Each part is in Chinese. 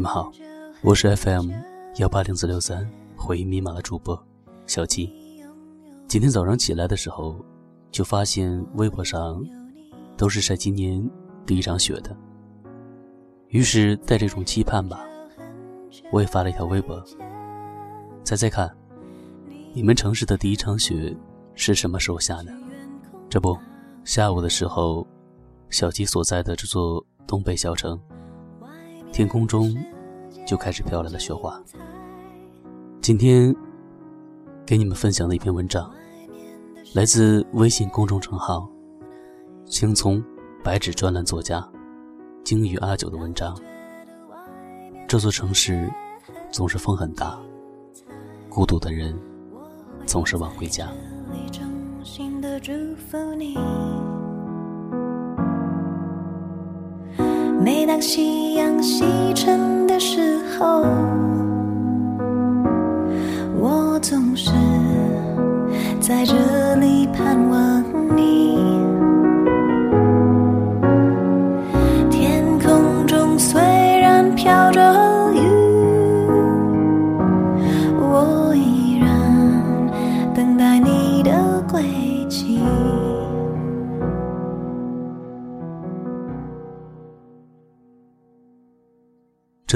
你们好，我是 FM 幺八零四六三回忆密码的主播小七。今天早上起来的时候，就发现微博上都是晒今年第一场雪的。于是带这种期盼吧，我也发了一条微博。猜猜看，你们城市的第一场雪是什么时候下的？这不，下午的时候，小七所在的这座东北小城。天空中就开始飘来了雪花。今天给你们分享的一篇文章，来自微信公众账号“青葱白纸专栏作家鲸鱼阿九”的文章。这座城市总是风很大，孤独的人总是晚回家。每当夕阳西沉的时候，我总是在这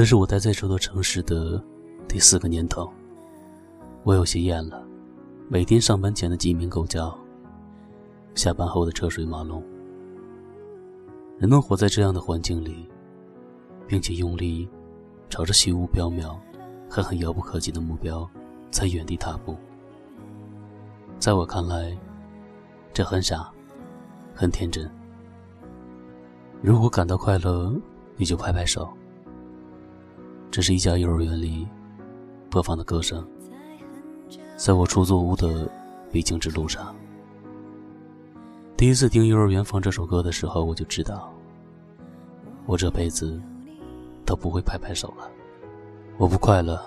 这是我待在这座城市的第四个年头，我有些厌了每天上班前的鸡鸣狗叫，下班后的车水马龙。人能活在这样的环境里，并且用力朝着虚无缥缈、还很遥不可及的目标在原地踏步，在我看来，这很傻，很天真。如果感到快乐，你就拍拍手。这是一家幼儿园里播放的歌声，在我出租屋的必经之路上。第一次听幼儿园放这首歌的时候，我就知道，我这辈子都不会拍拍手了。我不快乐，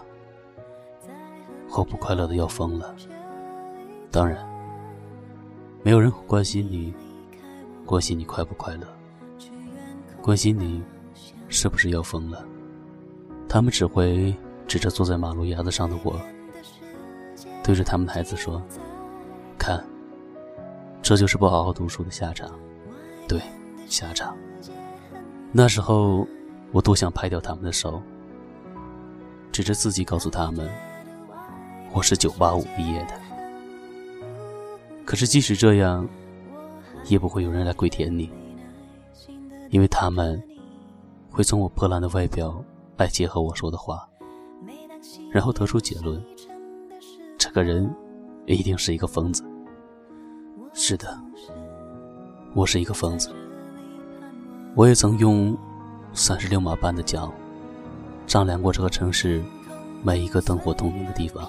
我不快乐的要疯了。当然，没有人会关心你，关心你快不快乐，关心你是不是要疯了。他们只会指着坐在马路牙子上的我，对着他们的孩子说：“看，这就是不好好读书的下场。”对，下场。那时候，我多想拍掉他们的手，指着自己告诉他们：“我是九八五毕业的。”可是，即使这样，也不会有人来跪舔你，因为他们会从我破烂的外表。来结合我说的话，然后得出结论：这个人一定是一个疯子。是的，我是一个疯子。我也曾用三十六码半的脚丈量过这个城市每一个灯火通明的地方：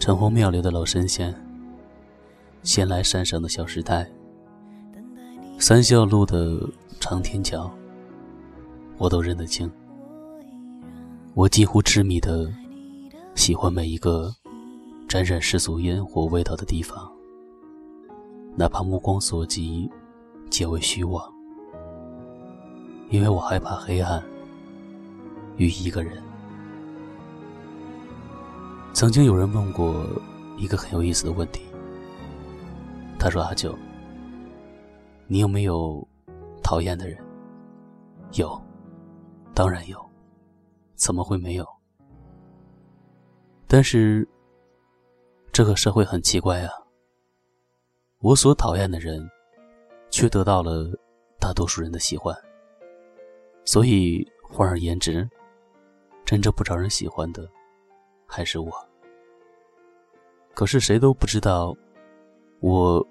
城隍庙里的老神仙，闲来山上的小石台，三孝路的长天桥，我都认得清。我几乎痴迷的喜欢每一个沾染世俗烟火味道的地方，哪怕目光所及皆为虚妄，因为我害怕黑暗与一个人。曾经有人问过一个很有意思的问题，他说：“阿九，你有没有讨厌的人？”有，当然有。怎么会没有？但是，这个社会很奇怪啊。我所讨厌的人，却得到了大多数人的喜欢。所以，换而言之，真正不招人喜欢的，还是我。可是谁都不知道，我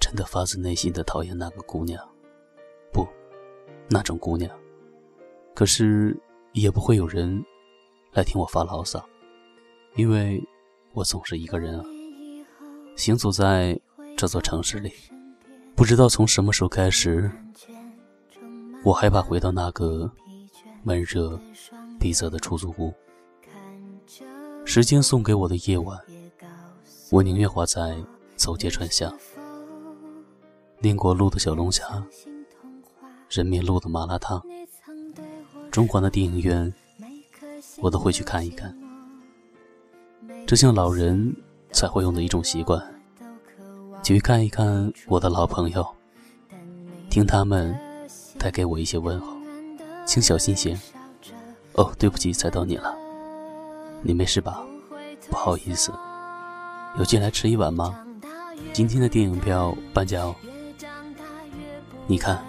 真的发自内心的讨厌那个姑娘，不，那种姑娘。可是。也不会有人来听我发牢骚，因为我总是一个人啊，行走在这座城市里。不知道从什么时候开始，我害怕回到那个闷热、闭塞的出租屋。时间送给我的夜晚，我宁愿花在走街串巷、宁国路的小龙虾、人民路的麻辣烫。中环的电影院，我都会去看一看。这像老人才会用的一种习惯，去看一看我的老朋友，听他们带给我一些问候。请小心些。哦，对不起，踩到你了。你没事吧？不好意思。有进来吃一碗吗？今天的电影票半价哦。你看，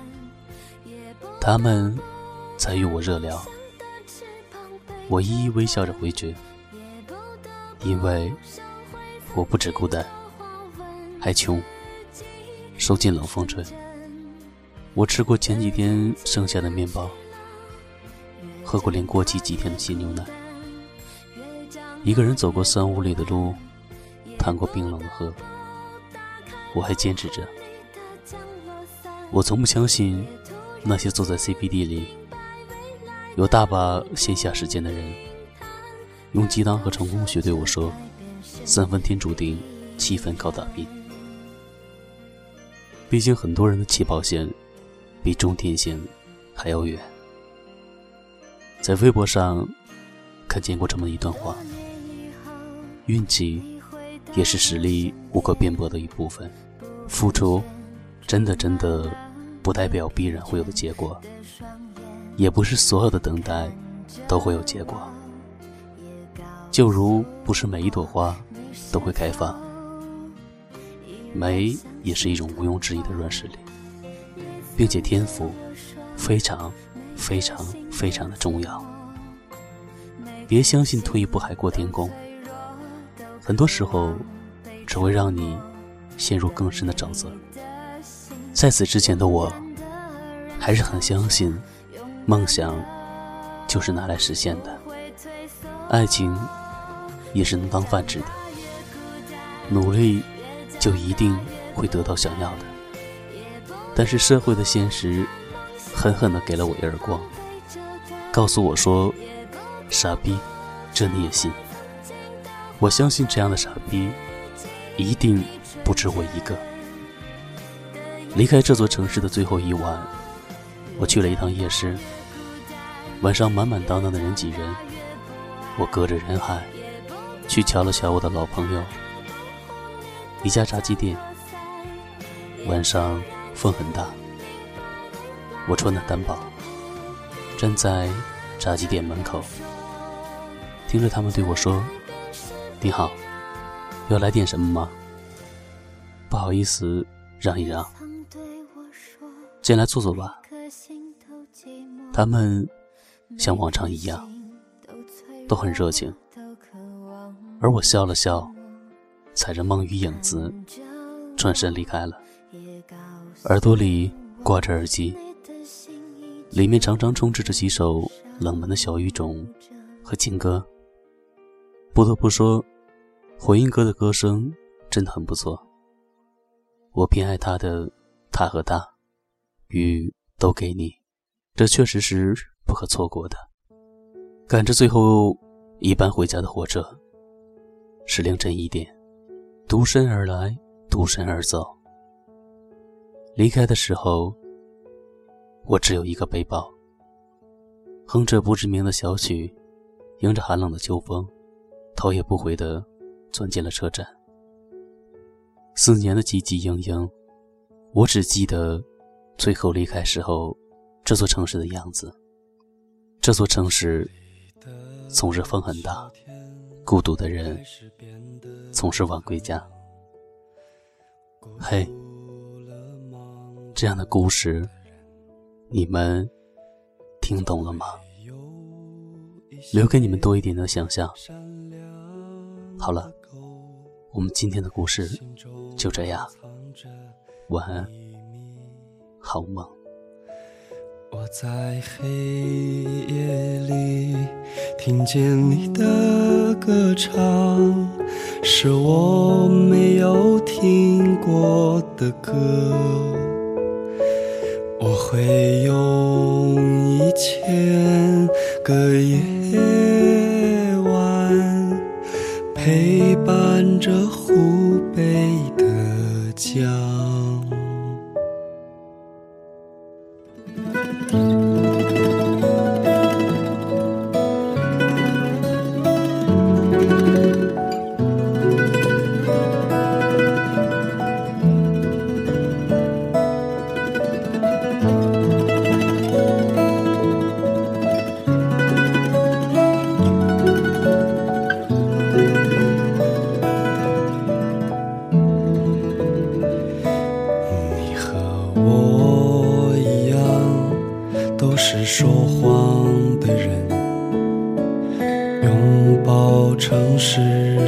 他们才与我热聊，我一一微笑着回绝，因为我不止孤单，还穷，受尽冷风吹。我吃过前几天剩下的面包，喝过连过期几天的新牛奶，一个人走过三五里的路，趟过冰冷的河，我还坚持着。我从不相信那些坐在 CBD 里有大把闲暇时间的人，用鸡汤和成功学对我说：“三分天注定，七分靠打拼。”毕竟很多人的起跑线比终点线还要远。在微博上看见过这么一段话：运气也是实力无可辩驳的一部分，付出。真的，真的，不代表必然会有的结果，也不是所有的等待都会有结果。就如不是每一朵花都会开放，美也是一种毋庸置疑的软实力，并且天赋非常非常非常的重要。别相信退一步海阔天空，很多时候只会让你陷入更深的沼泽。在此之前的我，还是很相信，梦想就是拿来实现的，爱情也是能当饭吃的，努力就一定会得到想要的。但是社会的现实狠狠地给了我一耳光，告诉我说：“傻逼，这你也信？”我相信这样的傻逼，一定不止我一个。离开这座城市的最后一晚，我去了一趟夜市。晚上满满当当的人挤人，我隔着人海去瞧了瞧我的老朋友，一家炸鸡店。晚上风很大，我穿的单薄，站在炸鸡店门口，听着他们对我说：“你好，要来点什么吗？不好意思，让一让。”进来坐坐吧。他们像往常一样，都很热情。而我笑了笑，踩着梦雨影子，转身离开了。耳朵里挂着耳机，里面常常充斥着几首冷门的小语种和情歌。不得不说，回音哥的歌声真的很不错。我偏爱他的《他和他》。雨都给你，这确实是不可错过的。赶着最后一班回家的火车，是凌晨一点，独身而来，独身而走。离开的时候，我只有一个背包，哼着不知名的小曲，迎着寒冷的秋风，头也不回地钻进了车站。四年的汲汲营营，我只记得。最后离开时候，这座城市的样子。这座城市总是风很大，孤独的人总是晚归家。嘿，这样的故事，你们听懂了吗？留给你们多一点的想象。好了，我们今天的故事就这样，晚安。好梦。我在黑听见你的歌唱，是我没有听过的歌。我会有我一样，都是说谎的人，拥抱城市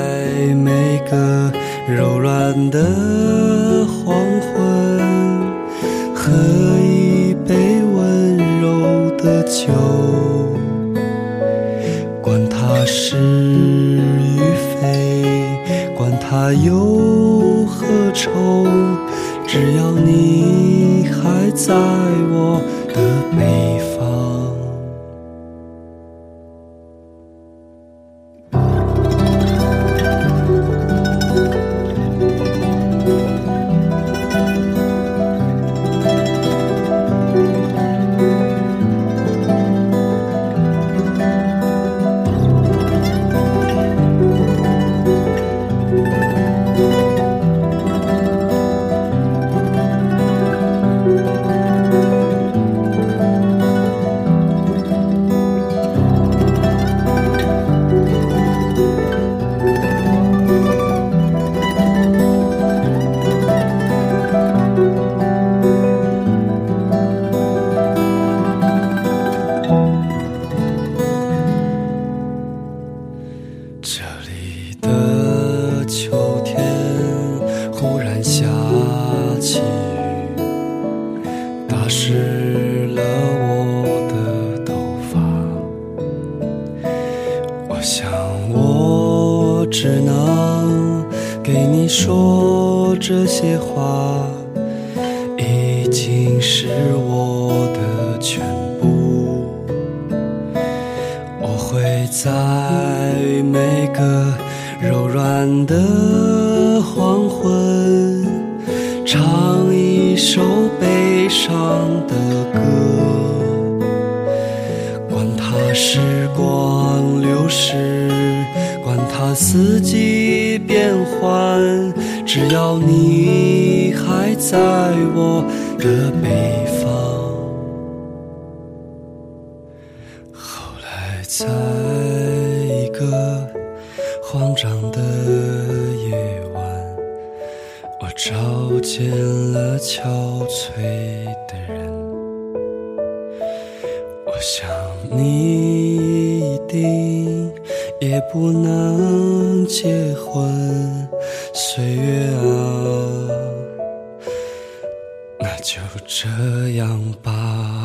在每个柔软的黄昏，喝一杯温柔的酒，管它是与非，管它忧和愁，只要你还在。说这些话，已经是我的全部。我会在每个柔软的黄昏，唱一首悲伤的歌，管它时光流逝，它四季变换，只要你还在我的北方。后来，在一个慌张的夜晚，我找见了憔悴的人。我想你一定也不能结婚，岁月啊，那就这样吧。